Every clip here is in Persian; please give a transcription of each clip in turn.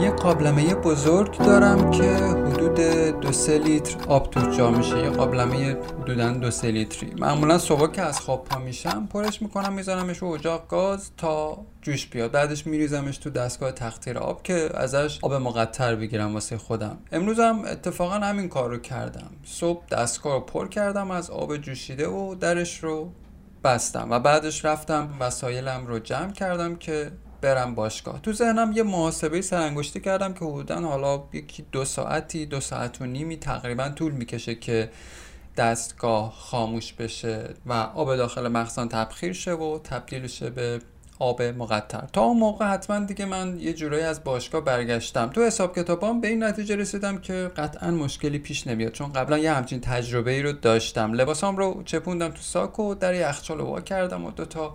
یه قابلمه بزرگ دارم که حدود دو سه لیتر آب توش جا میشه. یه قابلمه حدودا دو سه لیتری. معمولا صبح که از خواب پا میشم پرش می‌کنم میذارمش رو اجاق گاز تا جوش بیاد. بعدش میریزمش تو دستگاه تختیر آب که ازش آب مقطر بگیرم واسه خودم. امروز هم اتفاقا همین کار رو کردم. صبح دستگاه رو پر کردم از آب جوشیده و درش رو بستم و بعدش رفتم وسایلم رو جمع کردم که برم باشگاه. تو ذهنم یه محاسبه سرانگشتی کردم که حدودا حالا یکی دو ساعتی دو ساعت و نیمی تقریبا طول می‌کشه که دستگاه خاموش بشه و آب داخل مخزن تبخیر شه و تبدیل شه به آب مقطر. تا اون موقع حتما دیگه من یه جورایی از باشگاه برگشتم. تو حساب کتابام به این نتیجه رسیدم که قطعا مشکلی پیش نمیاد چون قبلا یه همچین تجربه ای رو داشتم. لباسام رو چپوندم تو ساک و در یخچال وا کردم و دوتا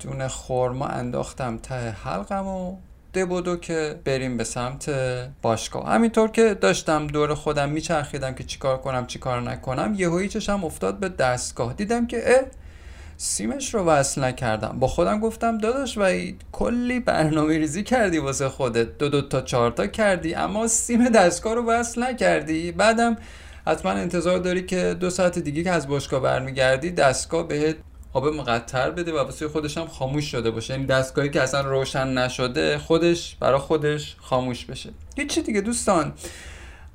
دونه خورما انداختم ته حلقم و بودو که بریم به سمت باشگاه. همینطور که داشتم دور خودم میچرخیدم که چیکار کنم چیکار نکنم یهویی چشم افتاد به دستگاه. دیدم که اه سیمش رو وصل نکردم. با خودم گفتم داداش و کلی برنامه ریزی کردی واسه خودت. دو دو تا چهار تا کردی اما سیم دستگاه رو وصل نکردی. بعدم حتما انتظار داری که دو ساعت دیگه که از باشگاه برمیگردی دستگاه بهت آب مقطر بده و واسه خودش هم خاموش شده باشه. یعنی دستگاهی که اصلا روشن نشده خودش برای خودش خاموش بشه. هیچی دیگه دوستان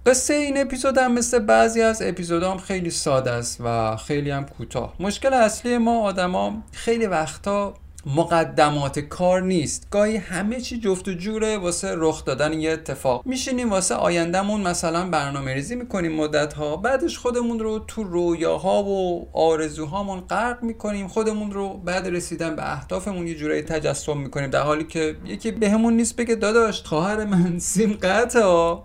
قصه این اپیزود هم مثل بعضی از اپیزودام خیلی ساده است و خیلی هم کوتاه. مشکل اصلی ما آدما خیلی وقتا مقدمات کار نیست. گاهی همه چی جفت و جوره واسه رخ دادن یه اتفاق. میشینیم واسه آیندهمون مثلا برنامه ریزی می‌کنیم مدت ها بعدش خودمون رو تو رویاها و آرزوهامون غرق می‌کنیم. خودمون رو بعد رسیدن به اهدافمون یه جورایی تجسم می‌کنیم. در حالی که یکی بهمون نیست بگه داداش خواهر من سیم قطعه.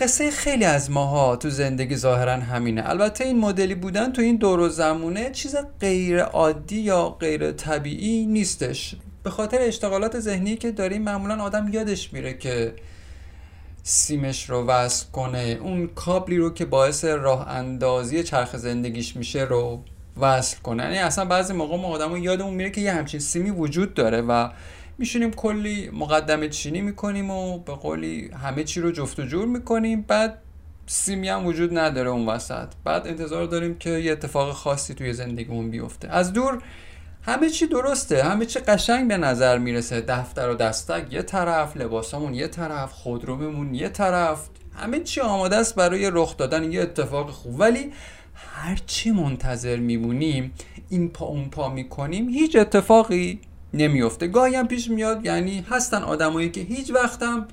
قصه خیلی از ماها تو زندگی ظاهرا همینه. البته این مدلی بودن تو این دور و زمونه چیز غیر عادی یا غیر طبیعی نیستش. به خاطر اشتغالات ذهنی که داریم معمولا آدم یادش میره که سیمش رو وصل کنه اون کابلی رو که باعث راه اندازی چرخ زندگیش میشه رو وصل کنه. یعنی اصلا بعضی موقع ما آدم یادمون میره که یه همچین سیمی وجود داره و میشینیم کلی مقدمه چینی می‌کنیم و به قولی همه چی رو جفت و جور می‌کنیم. بعد سیمی هم وجود نداره اون وسط. بعد انتظار داریم که یه اتفاق خاصی توی زندگیمون بیفته. از دور همه چی درسته. همه چی قشنگ به نظر می‌رسه. دفتر و دستک یه طرف لباسامون یه طرف خودروممون یه طرف. همه چی آماده است برای رخ دادن یه اتفاق خوب. ولی هرچی منتظر میمونیم این پا اون پا می‌کنیم هیچ اتفاقی نمیفته. گاهی هم پیش میاد یعنی هستن آدمایی که هیچ وقتم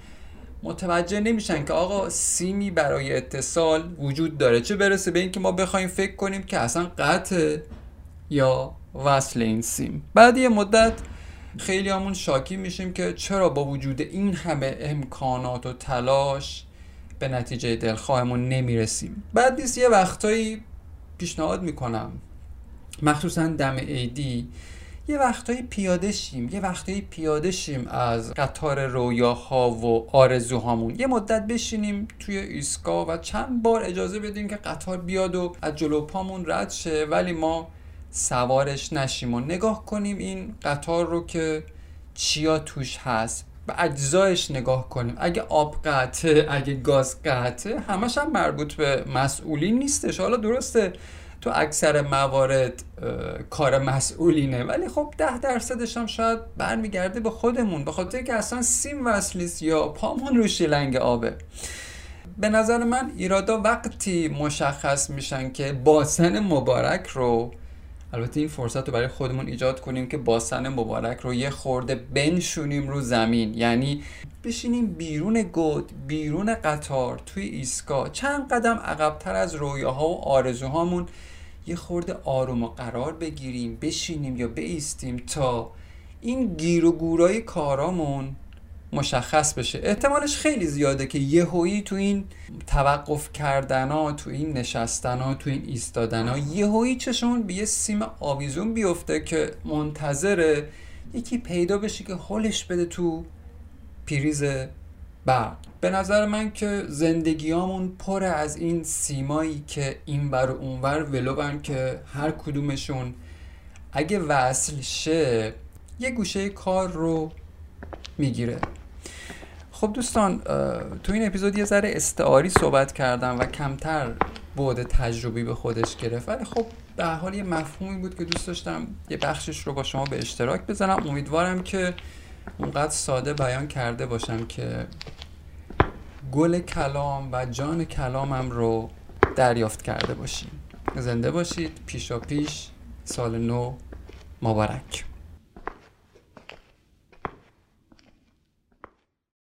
متوجه نمیشن که آقا سیمی برای اتصال وجود داره. چه برسه به اینکه ما بخوایم فکر کنیم که اصلا قطع یا وصل این سیم. بعد یه مدت خیلی همون شاکی میشیم که چرا با وجود این همه امکانات و تلاش به نتیجه دلخواهمون نمی‌رسیم. بعد نیست یه وقتایی پیشنهاد می‌کنم. مخصوصا دم ایدی یه وقتایی پیاده شیم یه وقتایی پیاده شیم از قطار رویاها و آرزوهامون. یه مدت بشینیم توی ایستگاه و چند بار اجازه بدیم که قطار بیاد و از جلو پامون رد شه ولی ما سوارش نشیم و نگاه کنیم این قطار رو که چیا توش هست. به اجزایش نگاه کنیم. اگه آب قطعه اگه گاز قطعه همش هم مربوط به مسئولین نیستش. حالا درسته تو اکثر موارد کار مسئولینه ولی خب ده درصدش هم شاید برمیگرده به خودمون به خاطر که اصلا سیم وصلیست یا پامون رو شیلنگ آبه. به نظر من ایرادا وقتی مشخص میشن که باسن مبارک رو البته این فرصت رو برای خودمون ایجاد کنیم که باسن مبارک رو یه خورده بنشونیم رو زمین. یعنی بشینیم بیرون گود بیرون قطار توی ایستگاه. چند قدم عقبتر از رویاها و آرزوهامون یه خورده آروم و قرار بگیریم بشینیم یا بیستیم تا این گیر و گورای کارامون مشخص بشه. احتمالش خیلی زیاده که یهویی تو این توقف کردن ها تو این نشستن ها تو این ایستادن ها یهویی چشمون به یه سیم آویزون بیفته که منتظره یکی پیدا بشه که حلش بده تو پریز برق به نظر من که زندگیامون پر از این سیمایی که این بر اونور ولوبن که هر کدومشون اگه وصل شه یه گوشه کار رو می‌گیره. خب دوستان تو این اپیزود یه ذره استعاری صحبت کردم و کمتر بعد تجربی به خودش گرفت. ولی خب به حال یه مفهومی بود که دوست داشتم یه بخشش رو با شما به اشتراک بزنم امیدوارم که اونقدر ساده بیان کرده باشم که گل کلام و جان کلامم رو دریافت کرده باشیم زنده باشید. پیشا پیش سال نو مبارک.